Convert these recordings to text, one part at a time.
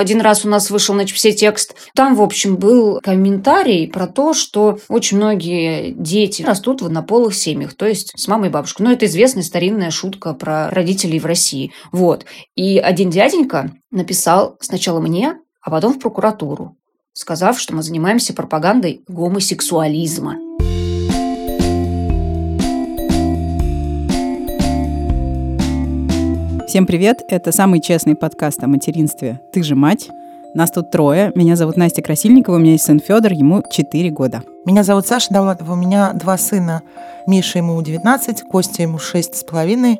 Один раз у нас вышел на все текст. Там, в общем, был комментарий про то, что очень многие дети растут в однополых семьях, то есть с мамой и бабушкой. Ну, это известная старинная шутка про родителей в России. Вот. И один дяденька написал сначала мне, а потом в прокуратуру, сказав, что мы занимаемся пропагандой гомосексуализма. Всем привет! Это самый честный подкаст о материнстве «Ты же мать». Нас тут трое. Меня зовут Настя Красильникова, у меня есть сын Федор, ему 4 года. Меня зовут Саша Давлатова, у меня два сына. Миша ему 19, Костя ему 6 с половиной,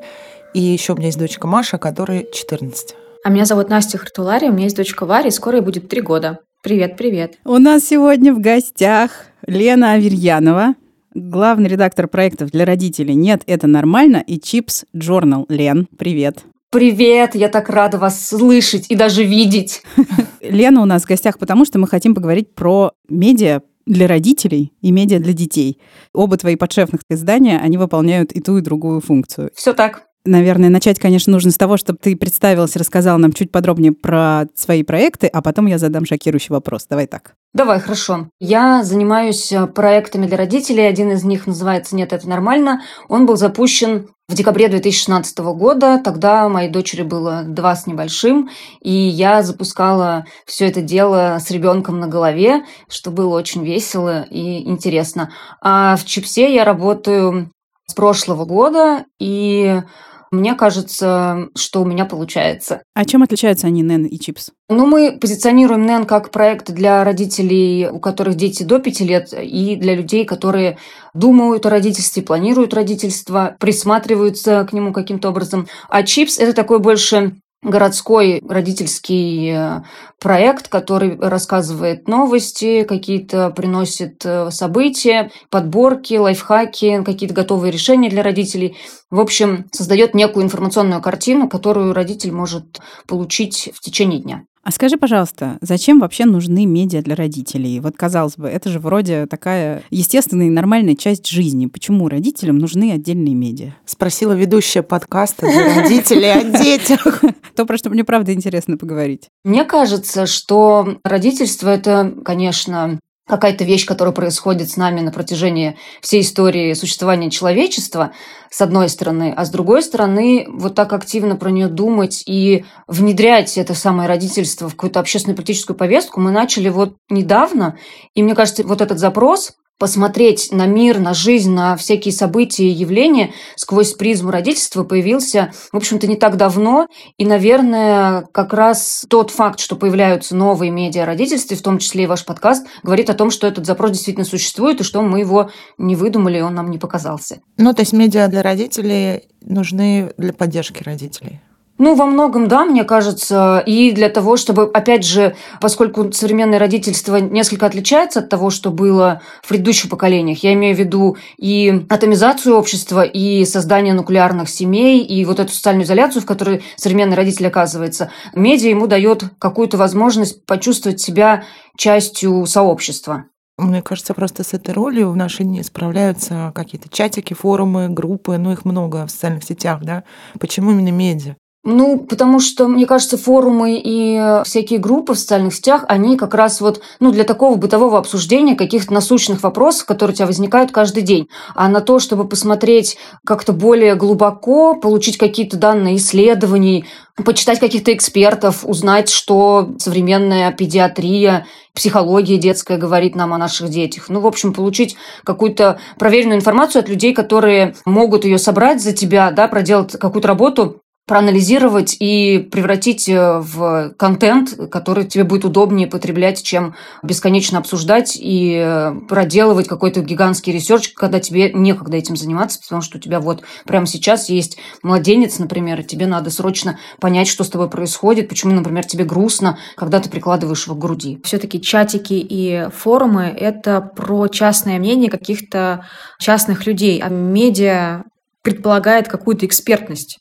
и еще у меня есть дочка Маша, которой 14. А меня зовут Настя Хартулари, у меня есть дочка Варя, и скоро ей будет 3 года. Привет, привет. У нас сегодня в гостях Лена Аверьянова, главный редактор проектов для родителей «Нет, это нормально» и Чипс Journal. Лен, привет. Привет, я так рада вас слышать и даже видеть. Лена у нас в гостях, потому что мы хотим поговорить про медиа для родителей и медиа для детей. Оба твои подшефных издания, они выполняют и ту, и другую функцию. Все так. Наверное, начать, конечно, нужно с того, чтобы ты представилась, рассказала нам чуть подробнее про свои проекты, а потом я задам шокирующий вопрос. Давай так. Давай, хорошо. Я занимаюсь э, проектами для родителей. Один из них называется «Нет, это нормально». Он был запущен в декабре 2016 года. Тогда моей дочери было два с небольшим, и я запускала все это дело с ребенком на голове, что было очень весело и интересно. А в Чипсе я работаю с прошлого года, и мне кажется, что у меня получается. А чем отличаются они, Нэн и Чипс? Ну, мы позиционируем НЭН как проект для родителей, у которых дети до 5 лет, и для людей, которые думают о родительстве, планируют родительство, присматриваются к нему каким-то образом. А Чипс – это такой больше городской родительский э, проект, который рассказывает новости, какие-то приносит э, события, подборки, лайфхаки, какие-то готовые решения для родителей. В общем, создает некую информационную картину, которую родитель может получить в течение дня. А скажи, пожалуйста, зачем вообще нужны медиа для родителей? Вот, казалось бы, это же вроде такая естественная и нормальная часть жизни. Почему родителям нужны отдельные медиа? Спросила ведущая подкаста для родителей о детях. То, про что мне правда интересно поговорить. Мне кажется, что родительство – это, конечно, какая-то вещь, которая происходит с нами на протяжении всей истории существования человечества, с одной стороны, а с другой стороны, вот так активно про нее думать и внедрять это самое родительство в какую-то общественную политическую повестку мы начали вот недавно. И мне кажется, вот этот запрос посмотреть на мир, на жизнь, на всякие события и явления сквозь призму родительства появился, в общем-то, не так давно. И, наверное, как раз тот факт, что появляются новые медиа о родительстве, в том числе и ваш подкаст, говорит о том, что этот запрос действительно существует, и что мы его не выдумали, он нам не показался. Ну, то есть медиа для родителей нужны для поддержки родителей. Ну, во многом, да, мне кажется, и для того, чтобы, опять же, поскольку современное родительство несколько отличается от того, что было в предыдущих поколениях, я имею в виду и атомизацию общества, и создание нуклеарных семей, и вот эту социальную изоляцию, в которой современный родитель оказывается, медиа ему дает какую-то возможность почувствовать себя частью сообщества. Мне кажется, просто с этой ролью в наши дни справляются какие-то чатики, форумы, группы, ну их много в социальных сетях, да. Почему именно медиа? Ну, потому что, мне кажется, форумы и всякие группы в социальных сетях, они как раз вот, ну, для такого бытового обсуждения каких-то насущных вопросов, которые у тебя возникают каждый день. А на то, чтобы посмотреть как-то более глубоко, получить какие-то данные исследований, почитать каких-то экспертов, узнать, что современная педиатрия, психология детская говорит нам о наших детях. Ну, в общем, получить какую-то проверенную информацию от людей, которые могут ее собрать за тебя, да, проделать какую-то работу проанализировать и превратить э, в контент, который тебе будет удобнее потреблять, чем бесконечно обсуждать и э, проделывать какой-то гигантский research, когда тебе некогда этим заниматься, потому что у тебя вот прямо сейчас есть младенец, например, и тебе надо срочно понять, что с тобой происходит, почему, например, тебе грустно, когда ты прикладываешь его к груди. Все-таки чатики и форумы – это про частное мнение каких-то частных людей, а медиа предполагает какую-то экспертность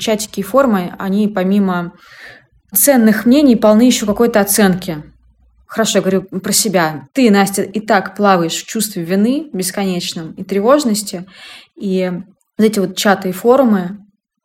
чатики и формы, они помимо ценных мнений полны еще какой-то оценки. Хорошо, я говорю про себя. Ты, Настя, и так плаваешь в чувстве вины бесконечном и тревожности. И эти вот чаты и форумы,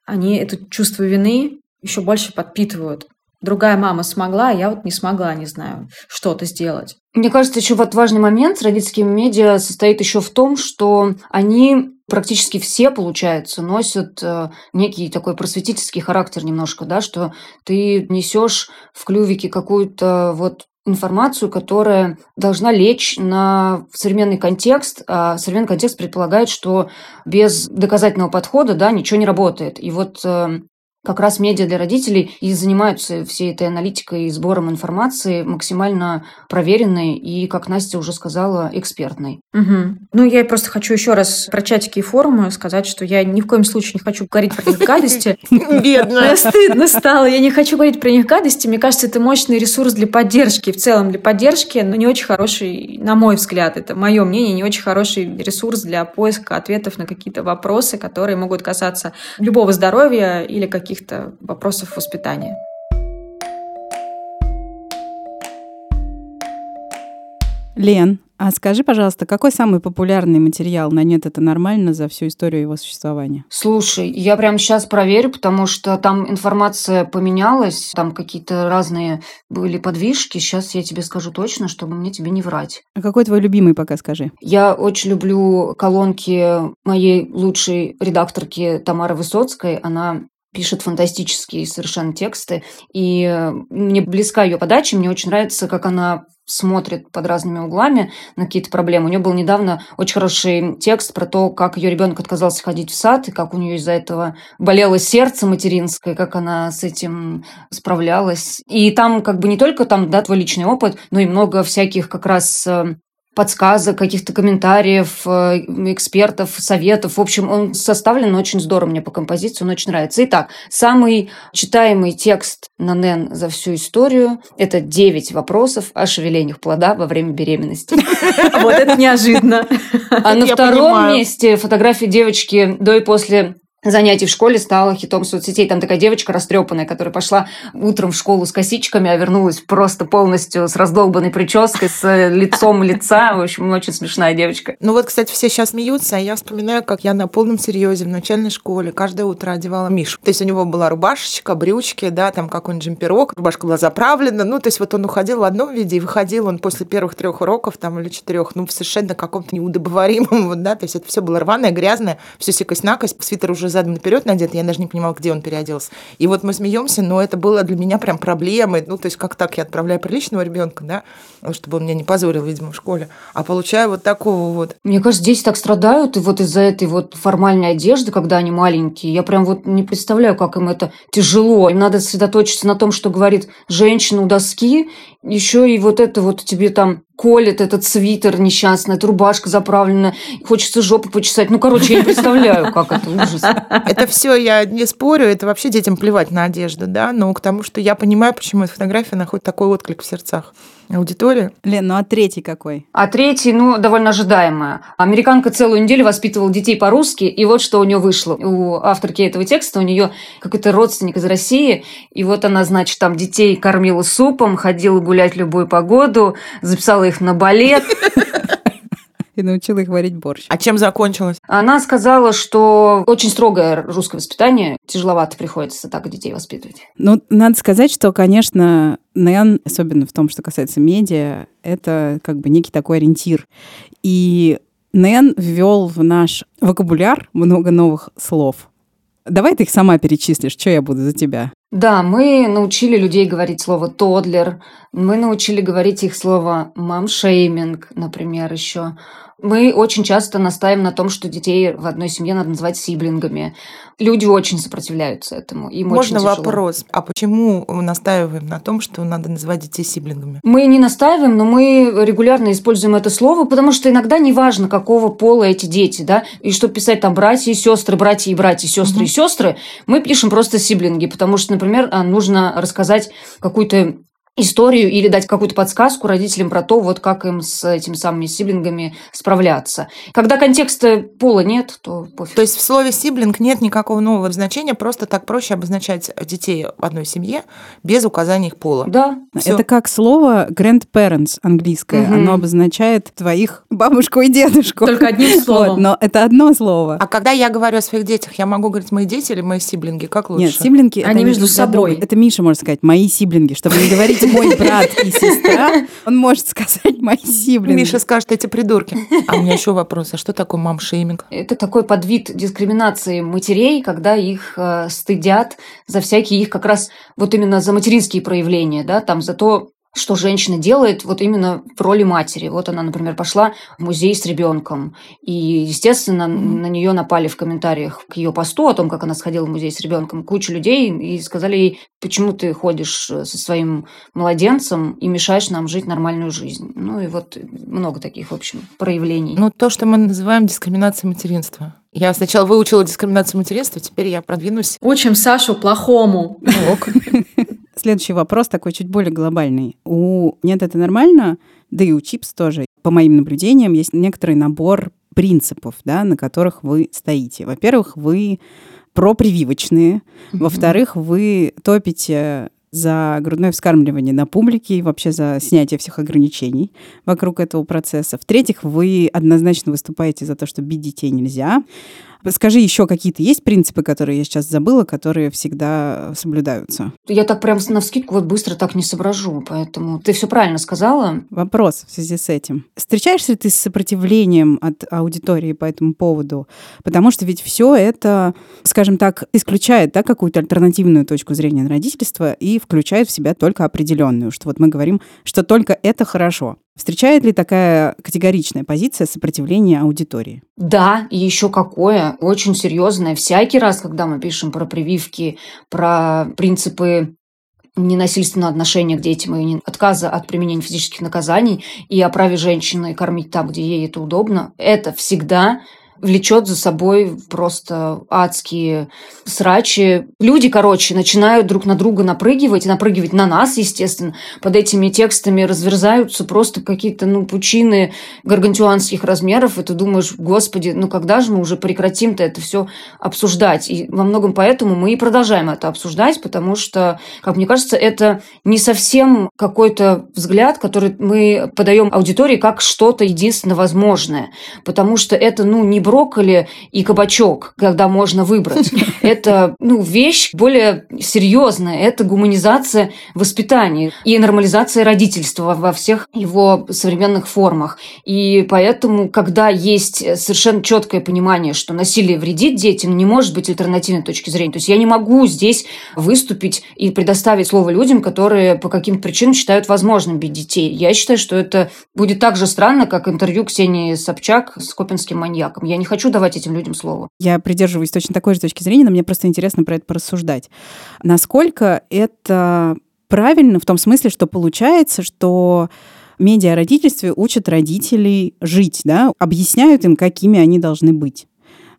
они это чувство вины еще больше подпитывают. другая мама смогла, а я вот не смогла, не знаю, что-то сделать. Мне кажется, еще вот важный момент с родительскими медиа состоит еще в том, что они практически все, получается, носят э, некий такой просветительский характер немножко, да, что ты несешь в клювике какую-то вот информацию, которая должна лечь на современный контекст, а современный контекст предполагает, что без доказательного подхода да, ничего не работает. И вот э, как раз медиа для родителей и занимаются всей этой аналитикой и сбором информации максимально проверенной и, как Настя уже сказала, экспертной. Угу. Ну, я просто хочу еще раз про чатики и форумы сказать, что я ни в коем случае не хочу говорить про них гадости. Бедно. Стыдно стало. Я не хочу говорить про них гадости. Мне кажется, это мощный ресурс для поддержки. В целом для поддержки, но не очень хороший, на мой взгляд, это мое мнение, не очень хороший ресурс для поиска ответов на какие-то вопросы, которые могут касаться любого здоровья или каких каких-то вопросов воспитания. Лен, а скажи, пожалуйста, какой самый популярный материал на нет это нормально за всю историю его существования? Слушай, я прямо сейчас проверю, потому что там информация поменялась, там какие-то разные были подвижки. Сейчас я тебе скажу точно, чтобы мне тебе не врать. А какой твой любимый пока скажи? Я очень люблю колонки моей лучшей редакторки Тамары Высоцкой. Она пишет фантастические совершенно тексты, и э, мне близка ее подача, мне очень нравится, как она смотрит под разными углами на какие-то проблемы. У нее был недавно очень хороший текст про то, как ее ребенок отказался ходить в сад, и как у нее из-за этого болело сердце материнское, как она с этим справлялась. И там как бы не только там, да, твой личный опыт, но и много всяких как раз э, подсказок, каких-то комментариев, э, экспертов, советов. В общем, он составлен очень здорово мне по композиции, он очень нравится. Итак, самый читаемый текст на НЕН за всю историю – это 9 вопросов о шевелениях плода во время беременности. Вот это неожиданно. А на втором месте фотографии девочки до и после занятий в школе стала хитом соцсетей. Там такая девочка растрепанная, которая пошла утром в школу с косичками, а вернулась просто полностью с раздолбанной прической, с э, лицом лица. В общем, очень смешная девочка. Ну вот, кстати, все сейчас смеются, а я вспоминаю, как я на полном серьезе в начальной школе каждое утро одевала Мишу. То есть у него была рубашечка, брючки, да, там какой-нибудь джемперок, рубашка была заправлена. Ну, то есть вот он уходил в одном виде и выходил он после первых трех уроков там или четырех, ну, в совершенно каком-то неудобоваримом, вот, да, то есть это все было рваное, грязное, все секость-накость, свитер уже задом наперед надет, я даже не понимала, где он переоделся. И вот мы смеемся, но это было для меня прям проблемой. Ну, то есть, как так я отправляю приличного ребенка, да, чтобы он меня не позорил, видимо, в школе, а получаю вот такого вот. Мне кажется, дети так страдают и вот из-за этой вот формальной одежды, когда они маленькие. Я прям вот не представляю, как им это тяжело. Им надо сосредоточиться на том, что говорит женщина у доски, еще и вот это вот тебе там колет этот свитер несчастный, эта рубашка заправлена, хочется жопу почесать. Ну, короче, я не представляю, как это ужас. Это все я не спорю, это вообще детям плевать на одежду, да, но к тому, что я понимаю, почему эта фотография находит такой отклик в сердцах аудитории. Лен, ну а третий какой? А третий, ну, довольно ожидаемая. Американка целую неделю воспитывала детей по-русски, и вот что у нее вышло. У авторки этого текста, у нее какой-то родственник из России, и вот она, значит, там детей кормила супом, ходила гулять в любую погоду, записала их на балет. И научила их варить борщ. А чем закончилось? Она сказала, что очень строгое русское воспитание, тяжеловато приходится так детей воспитывать. Ну, надо сказать, что, конечно, НЭН, особенно в том, что касается медиа, это как бы некий такой ориентир. И НЭН ввел в наш вокабуляр много новых слов. Давай ты их сама перечислишь, что я буду за тебя. Да, мы научили людей говорить слово «тодлер», мы научили говорить их слово «мамшейминг», например, еще. Мы очень часто настаиваем на том, что детей в одной семье надо называть сиблингами. Люди очень сопротивляются этому. Им Можно очень вопрос? А почему настаиваем на том, что надо называть детей сиблингами? Мы не настаиваем, но мы регулярно используем это слово, потому что иногда неважно, какого пола эти дети, да, и чтобы писать там братья и сестры, братья и братья, сестры угу. и сестры, мы пишем просто сиблинги, потому что, например, а, нужно рассказать какую-то историю или дать какую-то подсказку родителям про то, вот как им с этими самыми сиблингами справляться. Когда контекста пола нет, то пофиг. То есть в слове сиблинг нет никакого нового значения, просто так проще обозначать детей в одной семье без указания их пола. Да. Всё. Это как слово grandparents английское. Мгм. Оно обозначает твоих бабушку и дедушку. Только одним словом. Вот, но это одно слово. А когда я говорю о своих детях, я могу говорить мои дети или мои сиблинги? Как лучше? Нет, сиблинги это Они между друга. собой. Это Миша может сказать, мои сиблинги. Чтобы не говорить мой брат и сестра, он может сказать мои сиблинги. Миша скажет, эти придурки. А у меня еще вопрос, а что такое мам-шейминг? Это такой подвид дискриминации матерей, когда их э, стыдят за всякие их как раз вот именно за материнские проявления, да, там за то, что женщина делает вот именно в роли матери. Вот она, например, пошла в музей с ребенком, и, естественно, на нее напали в комментариях к ее посту о том, как она сходила в музей с ребенком, куча людей, и сказали ей, почему ты ходишь э, со своим младенцем и мешаешь нам жить нормальную жизнь. Ну и вот много таких, в общем, проявлений. Ну, то, что мы называем дискриминацией материнства. Я сначала выучила дискриминацию материнства, теперь я продвинусь. Учим Сашу плохому. Ну, ок. Следующий вопрос такой чуть более глобальный. У «Нет, это нормально», да и у ЧИПС тоже, по моим наблюдениям, есть некоторый набор принципов, да, на которых вы стоите. Во-первых, вы пропрививочные. Во-вторых, вы топите за грудное вскармливание на публике и вообще за снятие всех ограничений вокруг этого процесса. В-третьих, вы однозначно выступаете за то, что бить детей нельзя. Скажи, еще какие-то есть принципы, которые я сейчас забыла, которые всегда соблюдаются? Я так прям на вскидку вот быстро так не соображу, поэтому ты все правильно сказала. Вопрос в связи с этим. Встречаешься ли ты с сопротивлением от аудитории по этому поводу? Потому что ведь все это, скажем так, исключает да, какую-то альтернативную точку зрения на родительство и включает в себя только определенную, что вот мы говорим, что только это хорошо. Встречает ли такая категоричная позиция сопротивления аудитории? Да, и еще какое, очень серьезное. Всякий раз, когда мы пишем про прививки, про принципы ненасильственного отношения к детям и отказа от применения физических наказаний и о праве женщины кормить там, где ей это удобно, это всегда влечет за собой просто адские срачи. Люди, короче, начинают друг на друга напрыгивать, напрыгивать на нас, естественно. Под этими текстами разверзаются просто какие-то, ну, пучины гаргантюанских размеров, и ты думаешь, господи, ну когда же мы уже прекратим-то это все обсуждать? И во многом поэтому мы и продолжаем это обсуждать, потому что, как мне кажется, это не совсем какой-то взгляд, который мы подаем аудитории как что-то единственно возможное, потому что это, ну, не брокколи и кабачок, когда можно выбрать. Это, ну, вещь более серьезная, это гуманизация воспитания и нормализация родительства во всех его современных формах. И поэтому, когда есть совершенно четкое понимание, что насилие вредит детям, не может быть альтернативной точки зрения. То есть я не могу здесь выступить и предоставить слово людям, которые по каким-то причинам считают возможным бить детей. Я считаю, что это будет так же странно, как интервью Ксении Собчак с копинским маньяком. Я не хочу давать этим людям слово. Я придерживаюсь точно такой же точки зрения, но мне просто интересно про это порассуждать. Насколько это правильно в том смысле, что получается, что медиа родительстве учат родителей жить, да, объясняют им, какими они должны быть.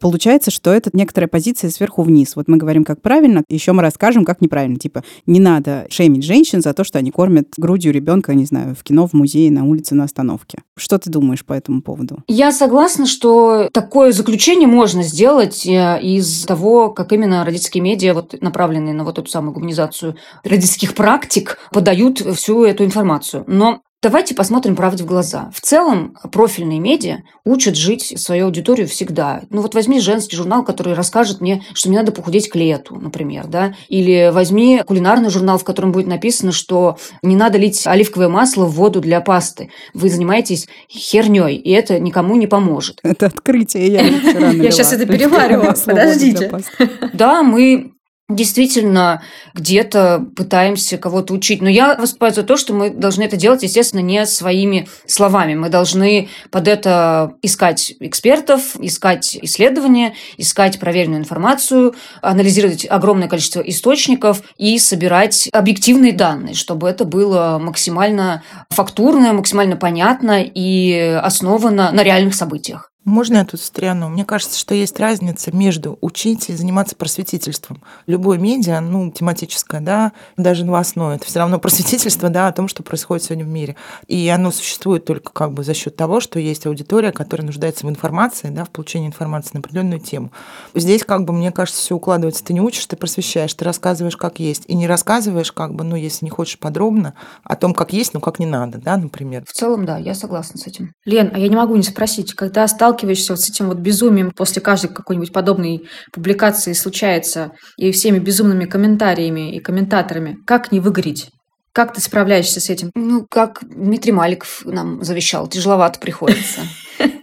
Получается, что это некоторая позиция сверху вниз. Вот мы говорим, как правильно, еще мы расскажем, как неправильно. Типа, не надо шеймить женщин за то, что они кормят грудью ребенка, не знаю, в кино, в музее, на улице, на остановке. Что ты думаешь по этому поводу? Я согласна, что такое заключение можно сделать э, из того, как именно родительские медиа, вот, направленные на вот эту самую гуманизацию родительских практик, подают всю эту информацию. Но Давайте посмотрим правде в глаза. В целом, профильные медиа учат жить свою аудиторию всегда. Ну вот возьми женский журнал, который расскажет мне, что мне надо похудеть к лету, например, да. Или возьми кулинарный журнал, в котором будет написано, что не надо лить оливковое масло в воду для пасты. Вы занимаетесь херней, и это никому не поможет. Это открытие я вчера Я щас это перевариваю, подождите. Да, мы действительно где-то пытаемся кого-то учить. Но я выступаю за то, что мы должны это делать, естественно, не своими словами. Мы должны под это искать экспертов, искать исследования, искать проверенную информацию, анализировать огромное количество источников и собирать объективные данные, чтобы это было максимально фактурно, максимально понятно и основано на реальных событиях. Можно я тут встряну? Мне кажется, что есть разница между учить и заниматься просветительством. Любое медиа, ну, тематическое, да, даже новостное, это все равно просветительство, да, о том, что происходит сегодня в мире. И оно существует только как бы за счет того, что есть аудитория, которая нуждается в информации, да, в получении информации на определенную тему. Здесь, как бы, мне кажется, все укладывается. Ты не учишь, ты просвещаешь, ты рассказываешь, как есть. И не рассказываешь, как бы, ну, если не хочешь подробно, о том, как есть, ну, как не надо, да, например. В целом, да, я согласна с этим. Лен, а я не могу не спросить, когда стал сталкиваешься вот с этим вот безумием после каждой какой-нибудь подобной публикации случается, и всеми безумными комментариями и комментаторами, как не выгореть? Как ты справляешься с этим? Ну, как Дмитрий Маликов нам завещал, тяжеловато приходится.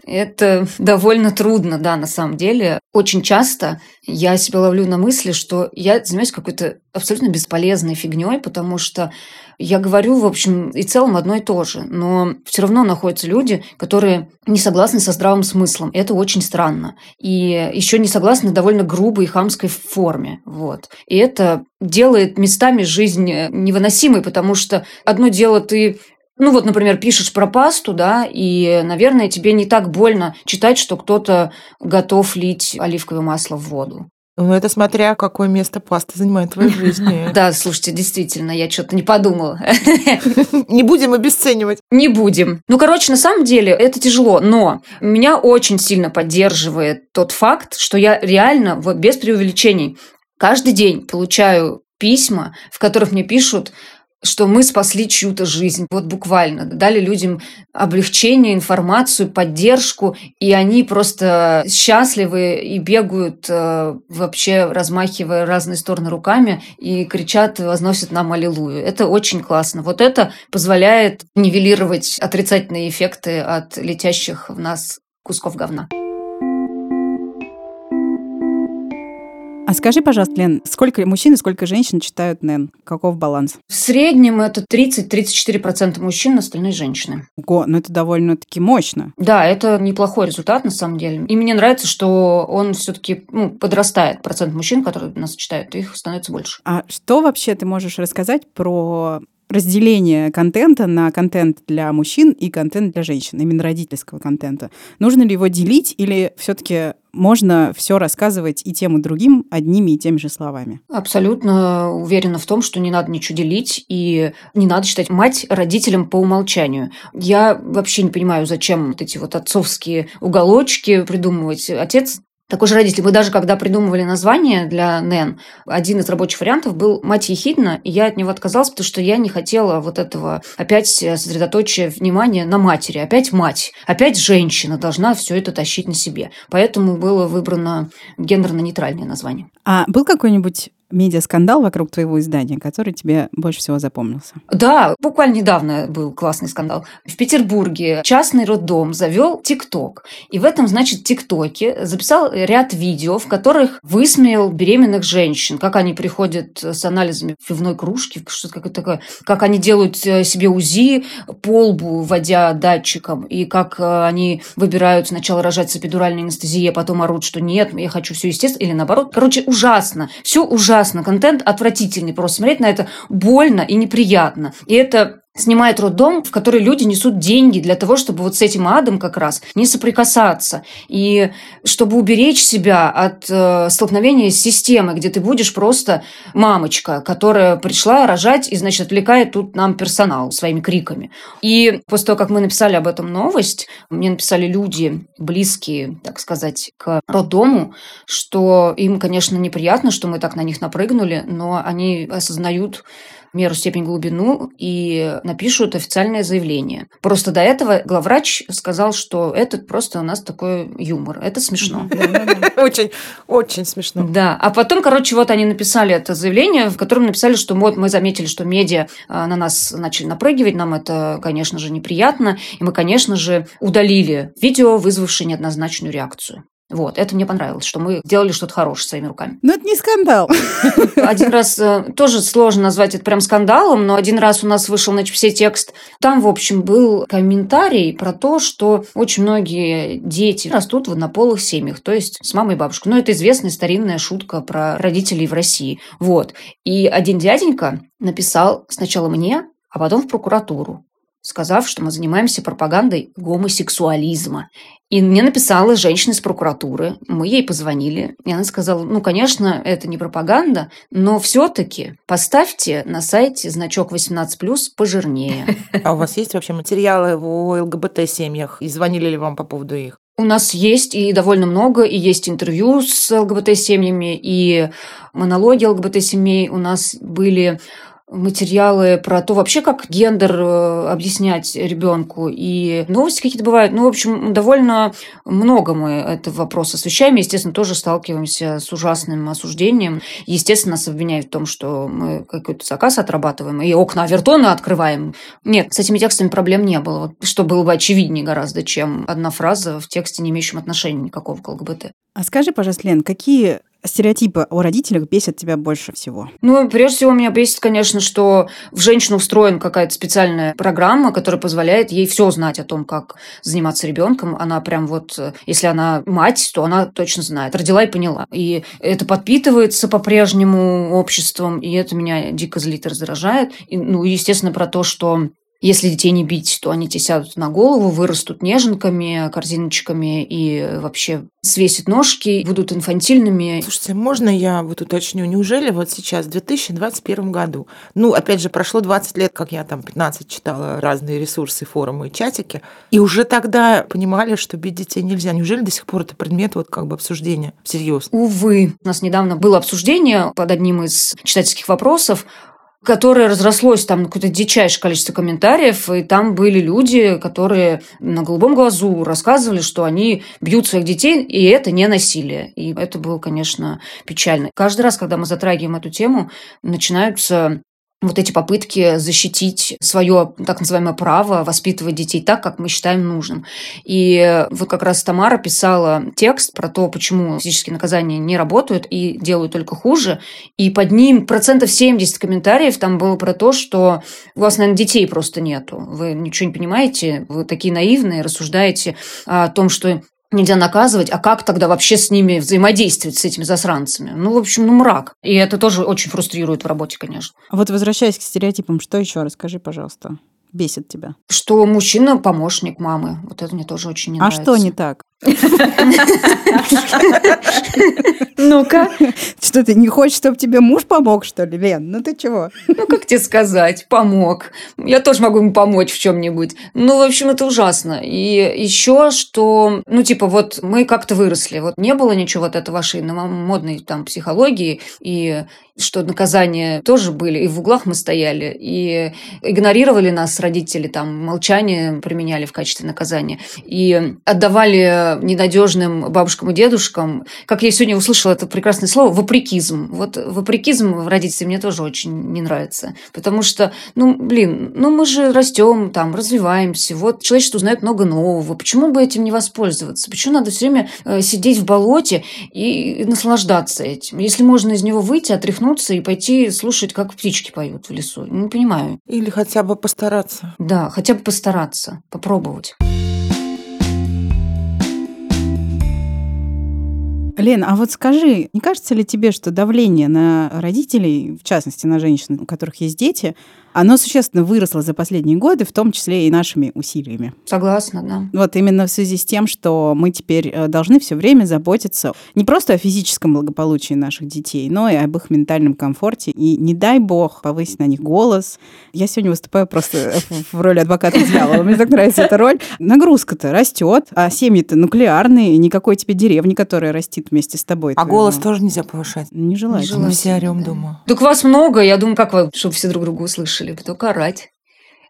Это довольно трудно, да, на самом деле. Очень часто я себя ловлю на мысли, что я занимаюсь какой-то абсолютно бесполезной фигней, потому что я говорю, в общем и целом одно и то же, но все равно находятся люди, которые не согласны со здравым смыслом. Это очень странно. И еще не согласны довольно грубой и хамской форме. Вот. И это делает местами жизнь невыносимой, потому что одно дело ты ну вот, например, пишешь про пасту, да, и, наверное, тебе не так больно читать, что кто-то готов лить оливковое масло в воду. Ну, это смотря какое место паста занимает в твоей жизни. Да, слушайте, действительно, я что-то не подумала. Не будем обесценивать. Не будем. Ну, короче, на самом деле это тяжело, но меня очень сильно поддерживает тот факт, что я реально, вот без преувеличений, каждый день получаю письма, в которых мне пишут что мы спасли чью-то жизнь. Вот буквально. Дали людям облегчение, информацию, поддержку, и они просто счастливы и бегают э, вообще, размахивая разные стороны руками и кричат, возносят нам аллилуйю. Это очень классно. Вот это позволяет нивелировать отрицательные эффекты от летящих в нас кусков говна. А скажи, пожалуйста, Лен, сколько мужчин и сколько женщин читают НЭН? Каков баланс? В среднем это 30-34% мужчин, остальные женщины. Ого, ну это довольно-таки мощно. Да, это неплохой результат на самом деле. И мне нравится, что он все-таки ну, подрастает, процент мужчин, которые нас читают, их становится больше. А что вообще ты можешь рассказать про разделение контента на контент для мужчин и контент для женщин, именно родительского контента. Нужно ли его делить или все-таки можно все рассказывать и тем, и другим одними и теми же словами. Абсолютно уверена в том, что не надо ничего делить, и не надо считать мать родителем по умолчанию. Я вообще не понимаю, зачем вот эти вот отцовские уголочки придумывать. Отец такой же родитель. Мы даже когда придумывали название для НЭН, один из рабочих вариантов был «Мать ехидна», и я от него отказалась, потому что я не хотела вот этого опять сосредоточия внимания на матери. Опять мать, опять женщина должна все это тащить на себе. Поэтому было выбрано гендерно-нейтральное название. А был какой-нибудь медиаскандал вокруг твоего издания, который тебе больше всего запомнился? Да, буквально недавно был классный скандал. В Петербурге частный роддом завел ТикТок. И в этом, значит, ТикТоке записал ряд видео, в которых высмеял беременных женщин, как они приходят с анализами в пивной кружки, что-то такое, как они делают э, себе УЗИ по лбу, вводя датчиком, и как э, они выбирают сначала рожать с эпидуральной анестезией, а потом орут, что нет, я хочу все естественно, или наоборот. Короче, ужасно. Все ужасно ужасно. Контент отвратительный. Просто смотреть на это больно и неприятно. И это снимает роддом, в который люди несут деньги для того, чтобы вот с этим адом как раз не соприкасаться. И чтобы уберечь себя от э, столкновения с системой, где ты будешь просто мамочка, которая пришла рожать и, значит, отвлекает тут нам персонал своими криками. И после того, как мы написали об этом новость, мне написали люди, близкие, так сказать, к роддому, что им, конечно, неприятно, что мы так на них напрыгнули, но они осознают меру, степень, глубину и напишут официальное заявление. Просто до этого главврач сказал, что это просто у нас такой юмор. Это смешно. Очень, очень смешно. Да. А потом, короче, вот они написали это заявление, в котором написали, что вот мы заметили, что медиа а, на нас начали напрыгивать, нам это, конечно же, неприятно, и мы, конечно же, удалили видео, вызвавшее неоднозначную реакцию. Вот, это мне понравилось, что мы делали что-то хорошее своими руками. Но это не скандал. Один раз, э, тоже сложно назвать это прям скандалом, но один раз у нас вышел на все текст. Там, в общем, был комментарий про то, что очень многие дети растут в однополых семьях, то есть с мамой и бабушкой. Ну, это известная старинная шутка про родителей в России. Вот. И один дяденька написал сначала мне, а потом в прокуратуру сказав, что мы занимаемся пропагандой гомосексуализма. И мне написала женщина из прокуратуры. Мы ей позвонили. И она сказала, ну, конечно, это не пропаганда, но все-таки поставьте на сайте значок 18+, пожирнее. А у вас есть вообще материалы о ЛГБТ-семьях? И звонили ли вам по поводу их? У нас есть и довольно много, и есть интервью с ЛГБТ-семьями, и монологи ЛГБТ-семей у нас были материалы про то вообще, как гендер э, объяснять ребенку. И новости какие-то бывают. Ну, в общем, довольно много мы этот вопрос освещаем. Естественно, тоже сталкиваемся с ужасным осуждением. Естественно, нас обвиняют в том, что мы какой-то заказ отрабатываем и окна Авертона открываем. Нет, с этими текстами проблем не было. Что было бы очевиднее гораздо, чем одна фраза в тексте, не имеющем отношения никакого к ЛГБТ. А скажи, пожалуйста, Лен, какие стереотипы о родителях бесят тебя больше всего? Ну, прежде всего, меня бесит, конечно, что в женщину встроена какая-то специальная программа, которая позволяет ей все знать о том, как заниматься ребенком. Она прям вот, если она мать, то она точно знает. Родила и поняла. И это подпитывается по-прежнему обществом, и это меня дико злит и раздражает. И, ну, естественно, про то, что если детей не бить, то они тебе сядут на голову, вырастут неженками, корзиночками и вообще свесят ножки, будут инфантильными. Слушайте, можно я вот уточню? Неужели вот сейчас, в 2021 году, ну, опять же, прошло 20 лет, как я там 15 читала разные ресурсы, форумы и чатики, и уже тогда понимали, что бить детей нельзя. Неужели до сих пор это предмет вот как бы обсуждения всерьез? Увы. У нас недавно было обсуждение под одним из читательских вопросов которое разрослось там какое-то дичайшее количество комментариев, и там были люди, которые на голубом глазу рассказывали, что они бьют своих детей, и это не насилие. И это было, конечно, печально. Каждый раз, когда мы затрагиваем эту тему, начинаются вот эти попытки защитить свое так называемое право воспитывать детей так, как мы считаем нужным. И вот как раз Тамара писала текст про то, почему физические наказания не работают и делают только хуже. И под ним процентов 70 комментариев там было про то, что у вас, наверное, детей просто нету. Вы ничего не понимаете, вы такие наивные, рассуждаете о том, что нельзя наказывать, а как тогда вообще с ними взаимодействовать, с этими засранцами? Ну, в общем, ну, мрак. И это тоже очень фрустрирует в работе, конечно. А вот возвращаясь к стереотипам, что еще? Расскажи, пожалуйста. Бесит тебя? Что мужчина помощник мамы. Вот это мне тоже очень не а нравится. А что не так? Ну-ка. Что ты не хочешь, чтобы тебе муж помог, что ли, Лен? Ну ты чего? Ну как тебе сказать? Помог. Я тоже могу ему помочь в чем-нибудь. Ну, в общем, это ужасно. И еще, что, ну, типа, вот мы как-то выросли. Вот не было ничего вот этого вашей модной там психологии и что наказания тоже были, и в углах мы стояли, и игнорировали нас родители, там, молчание применяли в качестве наказания, и отдавали ненадежным бабушкам и дедушкам, как я сегодня услышала это прекрасное слово, вопрекизм. Вот вопрекизм в родителей мне тоже очень не нравится, потому что, ну, блин, ну мы же растем, там, развиваемся, вот человечество узнает много нового, почему бы этим не воспользоваться? Почему надо все время э, сидеть в болоте и наслаждаться этим? Если можно из него выйти, отряхнуть проснуться и пойти слушать, как птички поют в лесу. Не понимаю. Или хотя бы постараться. Да, хотя бы постараться, попробовать. Лен, а вот скажи, не кажется ли тебе, что давление на родителей, в частности на женщин, у которых есть дети, оно существенно выросло за последние годы, в том числе и нашими усилиями. Согласна, да. Вот именно в связи с тем, что мы теперь э, должны все время заботиться не просто о физическом благополучии наших детей, но и об их ментальном комфорте. И не дай бог повысить на них голос. Я сегодня выступаю просто в роли адвоката дьявола. Мне так нравится эта роль. Нагрузка-то растет, а семьи-то нуклеарные, никакой тебе деревни, которая растит вместе с тобой. А голос тоже нельзя повышать. Не желательно. Мы все орем, думаю. Так вас много, я думаю, как вы, чтобы все друг друга услышали слышали, только орать.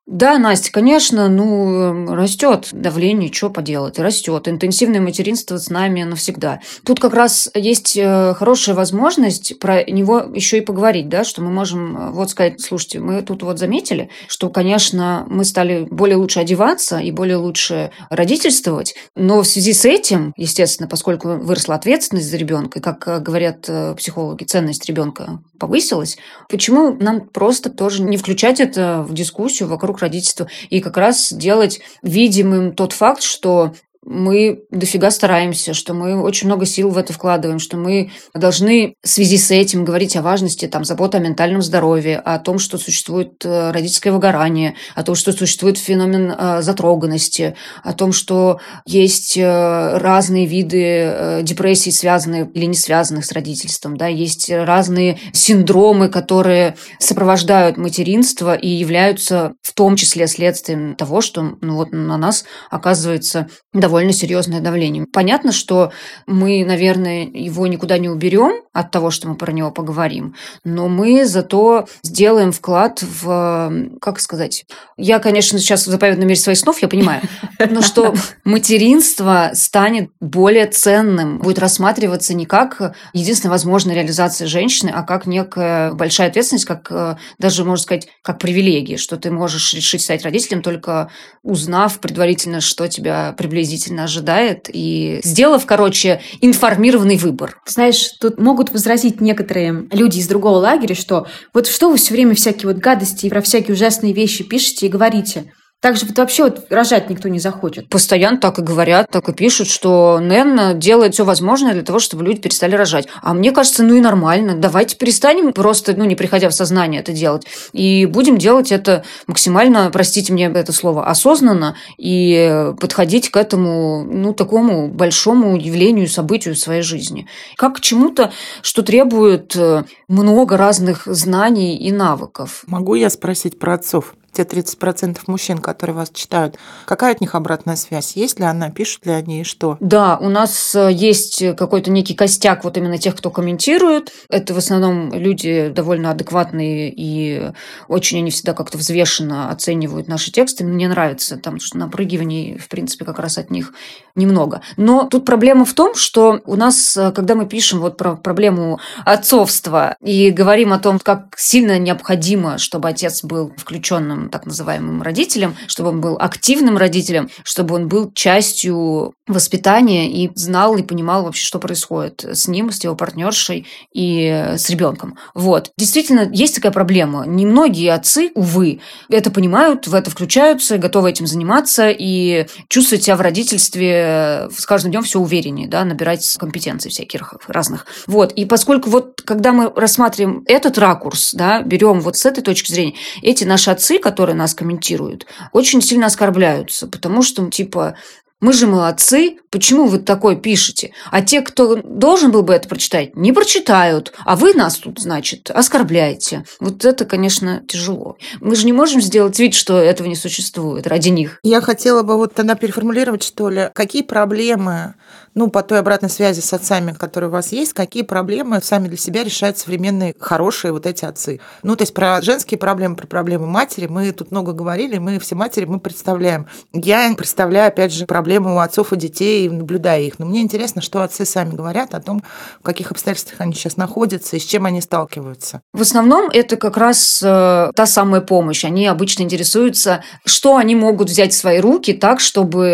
Да, Настя, конечно, ну, растет давление, что поделать, растет. Интенсивное материнство с нами навсегда. Тут как раз есть э, хорошая возможность про него еще и поговорить, да, что мы можем э, вот сказать, слушайте, мы тут вот заметили, что, конечно, мы стали более лучше одеваться и более лучше родительствовать, но в связи с этим, естественно, поскольку выросла ответственность за ребенка, и, как э, говорят психологи, ценность ребенка повысилась, почему нам просто тоже не включать это в дискуссию вокруг родительства и как раз делать видимым тот факт, что мы дофига стараемся, что мы очень много сил в это вкладываем, что мы должны в связи с этим говорить о важности там, заботы о ментальном здоровье, о том, что существует э, родительское выгорание, о том, что существует феномен э, затроганности, о том, что есть э, разные виды депрессий, связанные или не связанных с родительством, да, есть разные синдромы, которые сопровождают материнство и являются в том числе следствием того, что ну, вот на нас оказывается довольно серьезное давление. Понятно, что мы, наверное, его никуда не уберем от того, что мы про него поговорим, но мы зато сделаем вклад в, как сказать, я, конечно, сейчас в заповедном мире своих снов, я понимаю, но что материнство станет более ценным, будет рассматриваться не как единственная возможная реализация женщины, а как некая большая ответственность, как даже, можно сказать, как привилегия, что ты можешь решить стать родителем, только узнав предварительно, что тебя приблизительно ожидает, и сделав, короче, информированный выбор. Знаешь, тут могут возразить некоторые люди из другого лагеря, что вот что вы все время всякие вот гадости и про всякие ужасные вещи пишете и говорите. Так же вот вообще вот рожать никто не захочет. Постоянно так и говорят, так и пишут, что Нэн делает все возможное для того, чтобы люди перестали рожать. А мне кажется, ну и нормально. Давайте перестанем просто, ну не приходя в сознание это делать. И будем делать это максимально, простите мне это слово, осознанно и подходить к этому, ну такому большому явлению, событию в своей жизни. Как к чему-то, что требует э, много разных знаний и навыков. Могу я спросить про отцов? Те 30% мужчин, которые вас читают, какая от них обратная связь? Есть ли она, пишут ли они и что? Да, у нас э, есть какой-то некий костяк вот именно тех, кто комментирует. Это в основном люди довольно адекватные и очень они всегда как-то взвешенно оценивают наши тексты. Мне нравится, там что напрыгиваний, в принципе, как раз от них немного. Но тут проблема в том, что у нас, э, когда мы пишем вот про проблему отцовства и говорим о том, как сильно необходимо, чтобы отец был включенным так называемым родителем, чтобы он был активным родителем, чтобы он был частью воспитания и знал и понимал вообще, что происходит с ним, с его партнершей и с ребенком. Вот. Действительно, есть такая проблема. Немногие отцы, увы, это понимают, в это включаются, готовы этим заниматься и чувствуют себя в родительстве с каждым днем все увереннее, да, набирать компетенций всяких разных. Вот. И поскольку вот, когда мы рассматриваем этот ракурс, да, берем вот с этой точки зрения, эти наши отцы, которые нас комментируют, очень сильно оскорбляются, потому что, типа, мы же молодцы, почему вы такое пишете? А те, кто должен был бы это прочитать, не прочитают, а вы нас тут, значит, оскорбляете. Вот это, конечно, тяжело. Мы же не можем сделать вид, что этого не существует ради них. Я хотела бы вот тогда переформулировать, что ли, какие проблемы ну, по той обратной связи с отцами, которые у вас есть, какие проблемы сами для себя решают современные хорошие вот эти отцы. Ну, то есть про женские проблемы, про проблемы матери мы тут много говорили, мы все матери мы представляем. Я представляю, опять же, проблемы у отцов и детей, наблюдая их. Но мне интересно, что отцы сами говорят о том, в каких обстоятельствах они сейчас находятся и с чем они сталкиваются. В основном это как раз э, та самая помощь. Они обычно интересуются, что они могут взять в свои руки так, чтобы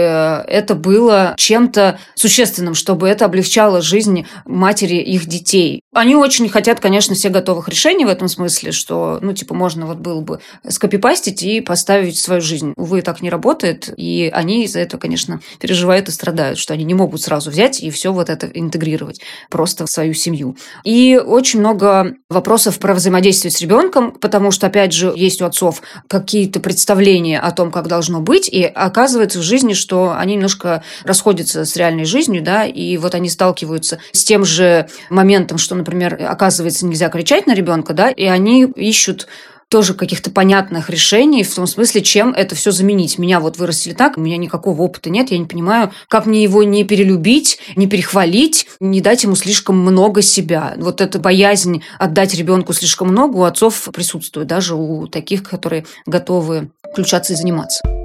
это было чем-то существенным существенным, чтобы это облегчало жизнь матери их детей. Они очень хотят, конечно, все готовых решений в этом смысле, что, ну, типа, можно вот было бы скопипастить и поставить свою жизнь. Увы, так не работает, и они из-за этого, конечно, переживают и страдают, что они не могут сразу взять и все вот это интегрировать просто в свою семью. И очень много вопросов про взаимодействие с ребенком, потому что, опять же, есть у отцов какие-то представления о том, как должно быть, и оказывается в жизни, что они немножко расходятся с реальной жизнью, жизнью, да, и вот они сталкиваются с тем же моментом, что, например, оказывается, нельзя кричать на ребенка, да, и они ищут тоже каких-то понятных решений, в том смысле, чем это все заменить. Меня вот вырастили так, у меня никакого опыта нет, я не понимаю, как мне его не перелюбить, не перехвалить, не дать ему слишком много себя. Вот эта боязнь отдать ребенку слишком много у отцов присутствует, даже у таких, которые готовы включаться и заниматься.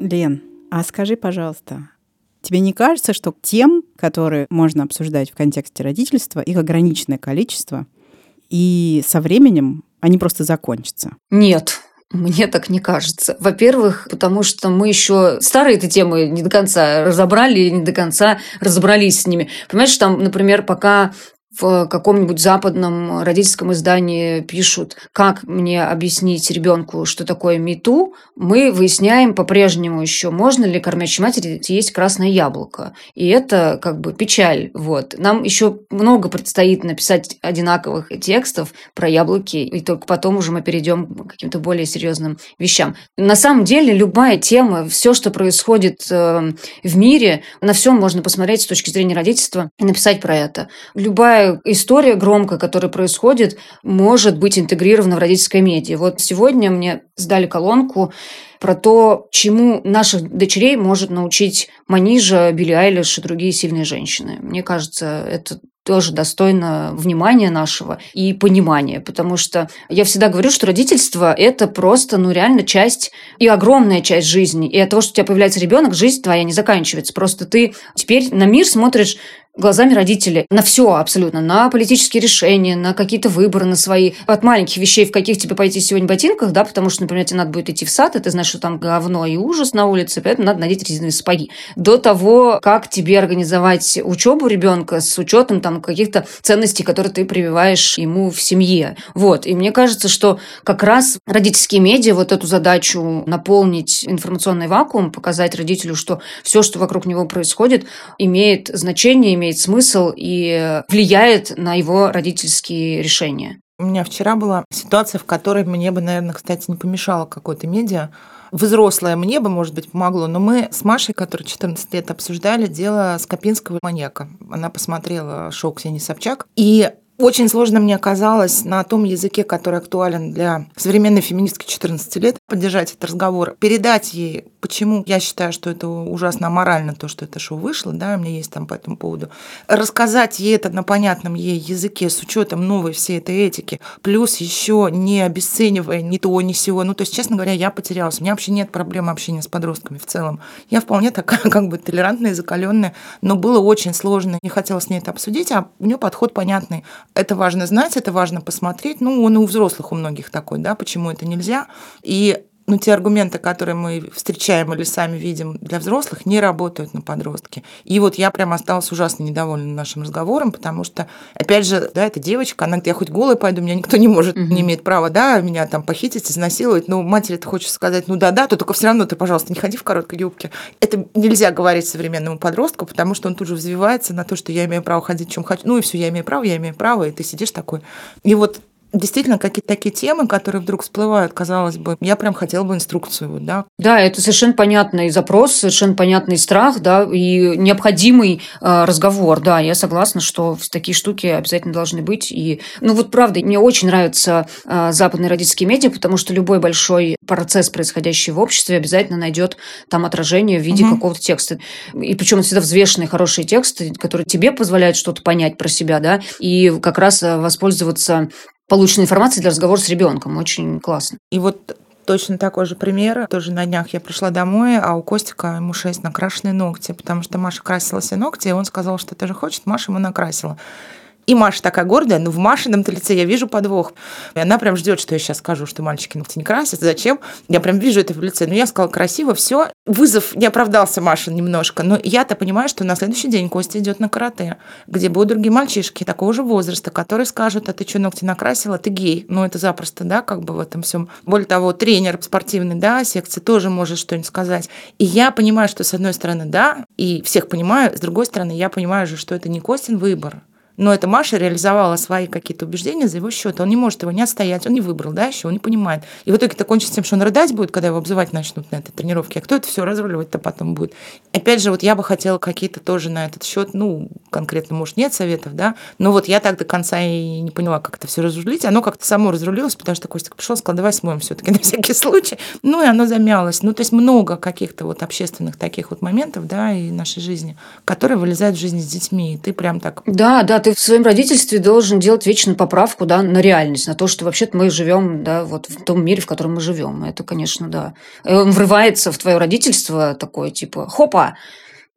Лен, а скажи, пожалуйста, тебе не кажется, что тем, которые можно обсуждать в контексте родительства, их ограниченное количество, и со временем они просто закончатся? Нет, мне так не кажется. Во-первых, потому что мы еще старые эти темы не до конца разобрали, не до конца разобрались с ними. Понимаешь, там, например, пока в каком-нибудь западном родительском издании пишут, как мне объяснить ребенку, что такое мету, мы выясняем по-прежнему еще, можно ли кормящей матери есть красное яблоко. И это как бы печаль. Вот. Нам еще много предстоит написать одинаковых текстов про яблоки, и только потом уже мы перейдем к каким-то более серьезным вещам. На самом деле любая тема, все, что происходит э, в мире, на всем можно посмотреть с точки зрения родительства и написать про это. Любая любая история громкая, которая происходит, может быть интегрирована в родительское медиа. Вот сегодня мне сдали колонку про то, чему наших дочерей может научить Манижа, Билли Айлиш и другие сильные женщины. Мне кажется, это тоже достойно внимания нашего и понимания, потому что я всегда говорю, что родительство – это просто, ну, реально часть и огромная часть жизни. И от того, что у тебя появляется ребенок, жизнь твоя не заканчивается. Просто ты теперь на мир смотришь глазами родителей на все абсолютно, на политические решения, на какие-то выборы, на свои, от маленьких вещей, в каких тебе пойти сегодня ботинках, да, потому что, например, тебе надо будет идти в сад, и ты знаешь, что там говно и ужас на улице, поэтому надо надеть резиновые сапоги. До того, как тебе организовать учебу ребенка с учетом там каких-то ценностей, которые ты прививаешь ему в семье. Вот. И мне кажется, что как раз родительские медиа вот эту задачу наполнить информационный вакуум, показать родителю, что все, что вокруг него происходит, имеет значение, имеет смысл и влияет на его родительские решения. У меня вчера была ситуация, в которой мне бы, наверное, кстати, не помешало какое-то медиа. Взрослое мне бы, может быть, помогло, но мы с Машей, которая 14 лет обсуждали дело Скопинского маньяка. Она посмотрела шоу Ксении Собчак, и очень сложно мне оказалось на том языке, который актуален для современной феминистки 14 лет, поддержать этот разговор, передать ей, почему я считаю, что это ужасно аморально, то, что это шоу вышло, да, у меня есть там по этому поводу, рассказать ей это на понятном ей языке с учетом новой всей этой этики, плюс еще не обесценивая ни то, ни сего. Ну, то есть, честно говоря, я потерялась. У меня вообще нет проблем общения с подростками в целом. Я вполне такая, как бы, толерантная, закаленная, но было очень сложно. Не хотела с ней это обсудить, а у нее подход понятный это важно знать, это важно посмотреть. Ну, он и у взрослых у многих такой, да, почему это нельзя. И ну, те аргументы, которые мы встречаем или сами видим для взрослых, не работают на подростке. И вот я прям осталась ужасно недовольна нашим разговором, потому что, опять же, да, эта девочка, она, я хоть голая пойду, меня никто не может, не имеет права, да, меня там похитить, изнасиловать. Ну, матери ты хочешь сказать, ну да-да, то только все равно ты, пожалуйста, не ходи в короткой юбке. Это нельзя говорить современному подростку, потому что он тут же взвивается на то, что я имею право ходить, чем хочу. Ну и все, я имею право, я имею право, и ты сидишь такой. И вот действительно какие-то такие темы, которые вдруг всплывают, казалось бы, я прям хотела бы инструкцию, да. Да, это совершенно понятный запрос, совершенно понятный страх, да, и необходимый э, разговор, да, я согласна, что такие штуки обязательно должны быть, и, ну вот правда, мне очень нравятся э, западные родительские медиа, потому что любой большой процесс, происходящий в обществе, обязательно найдет там отражение в виде угу. какого-то текста, и причем всегда взвешенные, хорошие тексты, которые тебе позволяют что-то понять про себя, да, и как раз э, воспользоваться полученной информации для разговора с ребенком. Очень классно. И вот точно такой же пример. Тоже на днях я пришла домой, а у Костика ему шесть накрашенные ногти, потому что Маша красила себе ногти, и он сказал, что тоже хочет, Маша ему накрасила. И Маша такая гордая, но в Машином-то лице я вижу подвох. И она прям ждет, что я сейчас скажу, что мальчики ногти не красят. Зачем? Я прям вижу это в лице. Но я сказала красиво, все. Вызов не оправдался Маша немножко. Но я-то понимаю, что на следующий день Костя идет на карате, где будут другие мальчишки такого же возраста, которые скажут, а ты что, ногти накрасила, ты гей. Ну, это запросто, да, как бы в этом всем. Более того, тренер спортивный, да, секции тоже может что-нибудь сказать. И я понимаю, что с одной стороны, да, и всех понимаю, с другой стороны, я понимаю же, что это не Костин выбор. Но эта Маша реализовала свои какие-то убеждения за его счет. Он не может его не отстоять, он не выбрал, да, еще он не понимает. И в итоге это кончится тем, что он рыдать будет, когда его обзывать начнут на этой тренировке. А кто это все разруливать-то потом будет? Опять же, вот я бы хотела какие-то тоже на этот счет, ну, конкретно, может, нет советов, да, но вот я так до конца и не поняла, как это все разрулить. Оно как-то само разрулилось, потому что Костик пришел, сказал, давай смоем все-таки на всякий случай. Ну, и оно замялось. Ну, то есть много каких-то вот общественных таких вот моментов, да, и нашей жизни, которые вылезают в жизни с детьми. И ты прям так... Да, да, ты в своем родительстве должен делать вечную поправку да, на реальность, на то, что вообще-то мы живем да, вот в том мире, в котором мы живем. Это, конечно, да. Он врывается в твое родительство такое, типа, хопа,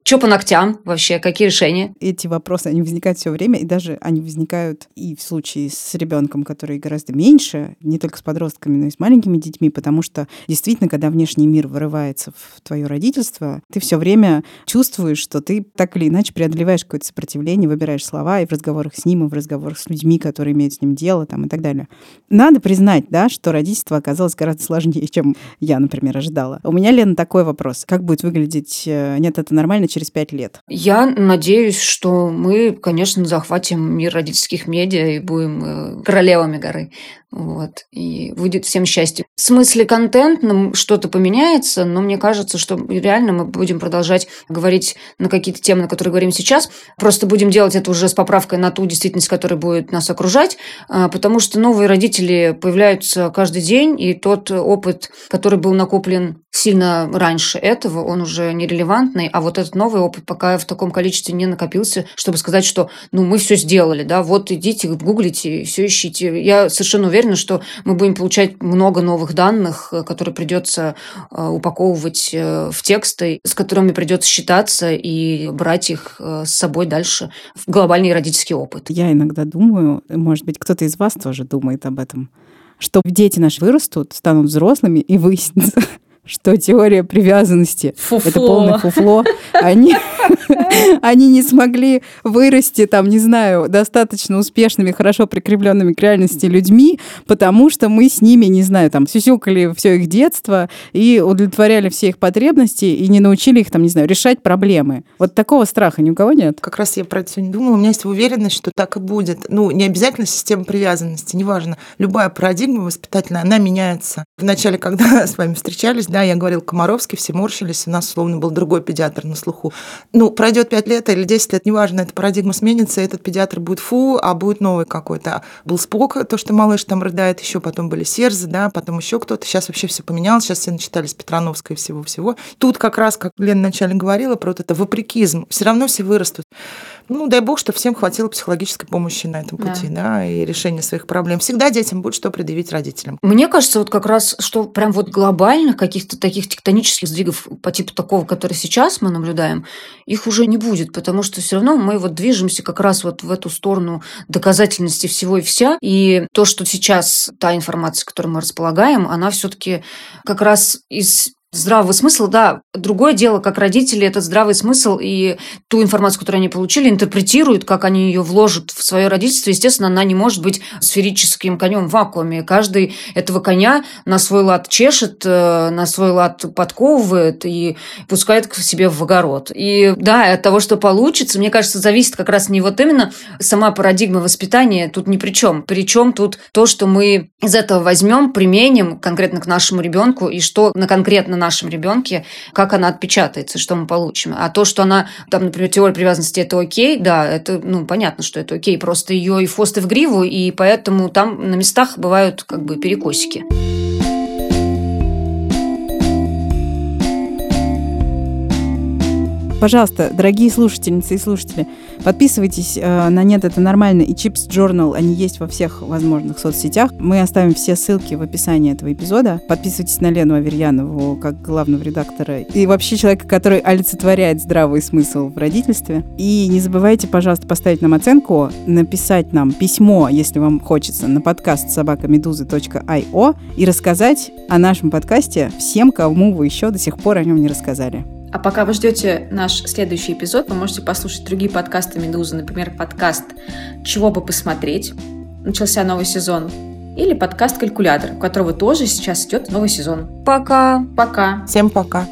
Что по ногтям вообще? Какие решения? Эти вопросы, они возникают все время, и даже они возникают и в случае с ребенком, который гораздо меньше, не только с подростками, но и с маленькими детьми, потому что действительно, когда внешний мир вырывается в твое родительство, ты все время чувствуешь, что ты так или иначе преодолеваешь какое-то сопротивление, выбираешь слова и в разговорах с ним, и в разговорах с людьми, которые имеют с ним дело, там, и так далее. Надо признать, да, что родительство оказалось гораздо сложнее, чем я, например, ожидала. У меня, Лена, такой вопрос. Как будет выглядеть э, «Нет, это нормально» через пять лет? Я надеюсь, что мы, конечно, захватим мир родительских медиа и будем э, королевами горы. Вот. И будет всем счастье. В смысле контентном что-то поменяется, но мне кажется, что реально мы будем продолжать говорить на какие-то темы, на которые говорим сейчас. Просто будем делать это уже с поправкой на ту действительность, которая будет нас окружать, а, потому что новые родители появляются каждый день, и тот опыт, который был накоплен сильно раньше этого, он уже нерелевантный, а вот этот новый опыт пока в таком количестве не накопился, чтобы сказать, что ну мы все сделали, да, вот идите, гуглите, все ищите. Я совершенно уверена, что мы будем получать много новых данных, э, которые придется э, упаковывать э, в тексты, с которыми придется считаться и брать их с собой дальше в глобальный родительский опыт. Я иногда думаю, может быть, кто-то из вас тоже думает об этом, что дети наши вырастут, станут взрослыми и выяснится, что теория привязанности фуфло. это полное фуфло. Они, они не смогли вырасти, там, не знаю, достаточно успешными, хорошо прикрепленными к реальности людьми, потому что мы с ними, не знаю, там, сюсюкали все их детство и удовлетворяли все их потребности и не научили их, там, не знаю, решать проблемы. Вот такого страха ни у кого нет. Как раз я про это сегодня думала. У меня есть уверенность, что так и будет. Ну, не обязательно система привязанности, неважно. Любая парадигма воспитательная, она меняется. Вначале, когда с вами встречались, да, я говорил Комаровский, все морщились, у нас словно был другой педиатр на слуху. Ну, пройдет 5 лет или 10 лет, неважно, эта парадигма сменится, этот педиатр будет фу, а будет новый какой-то. Был Спок, то, что малыш там рыдает, еще потом были Серзы, да, потом еще кто-то. Сейчас вообще все поменялось, сейчас все начитались Петрановской и всего-всего. Тут как раз, как Лена вначале говорила, про вот это вопрекизм. Все равно все вырастут. Ну, дай бог, что всем хватило психологической помощи на этом пути, да, да и решения своих проблем. Всегда детям будет что предъявить родителям. Мне кажется, вот как раз, что прям вот глобальных каких-то таких тектонических сдвигов по типу такого, который сейчас мы наблюдаем, их уже не будет, потому что все равно мы вот движемся как раз вот в эту сторону доказательности всего и вся. И то, что сейчас та информация, которой мы располагаем, она все-таки как раз из Здравый смысл, да. Другое дело, как родители этот здравый смысл и ту информацию, которую они получили, интерпретируют, как они ее вложат в свое родительство. Естественно, она не может быть сферическим конем в вакууме. Каждый этого коня на свой лад чешет, э, на свой лад подковывает и пускает к себе в огород. И да, от того, что получится, мне кажется, зависит как раз не вот именно сама парадигма воспитания тут ни при чем. Причем тут то, что мы из этого возьмем, применим конкретно к нашему ребенку и что на конкретно нашем ребенке, как она отпечатается, что мы получим. А то, что она, там, например, теория привязанности это окей, да, это, ну, понятно, что это окей, просто ее и фосты в гриву, и поэтому там на местах бывают как бы перекосики. Пожалуйста, дорогие слушательницы и слушатели, подписывайтесь э, на «Нет, это нормально» и Chips Journal, они есть во всех возможных соцсетях. Мы оставим все ссылки в описании этого эпизода. Подписывайтесь на Лену Аверьянову как главного редактора и вообще человека, который олицетворяет здравый смысл в родительстве. И не забывайте, пожалуйста, поставить нам оценку, написать нам письмо, если вам хочется, на подкаст собакамедузы.io и рассказать о нашем подкасте всем, кому вы еще до сих пор о нем не рассказали. А пока вы ждете наш следующий эпизод, вы можете послушать другие подкасты «Медузы», например, подкаст «Чего бы посмотреть», начался новый сезон, или подкаст «Калькулятор», у которого тоже сейчас идет новый сезон. Пока! Пока! Всем пока!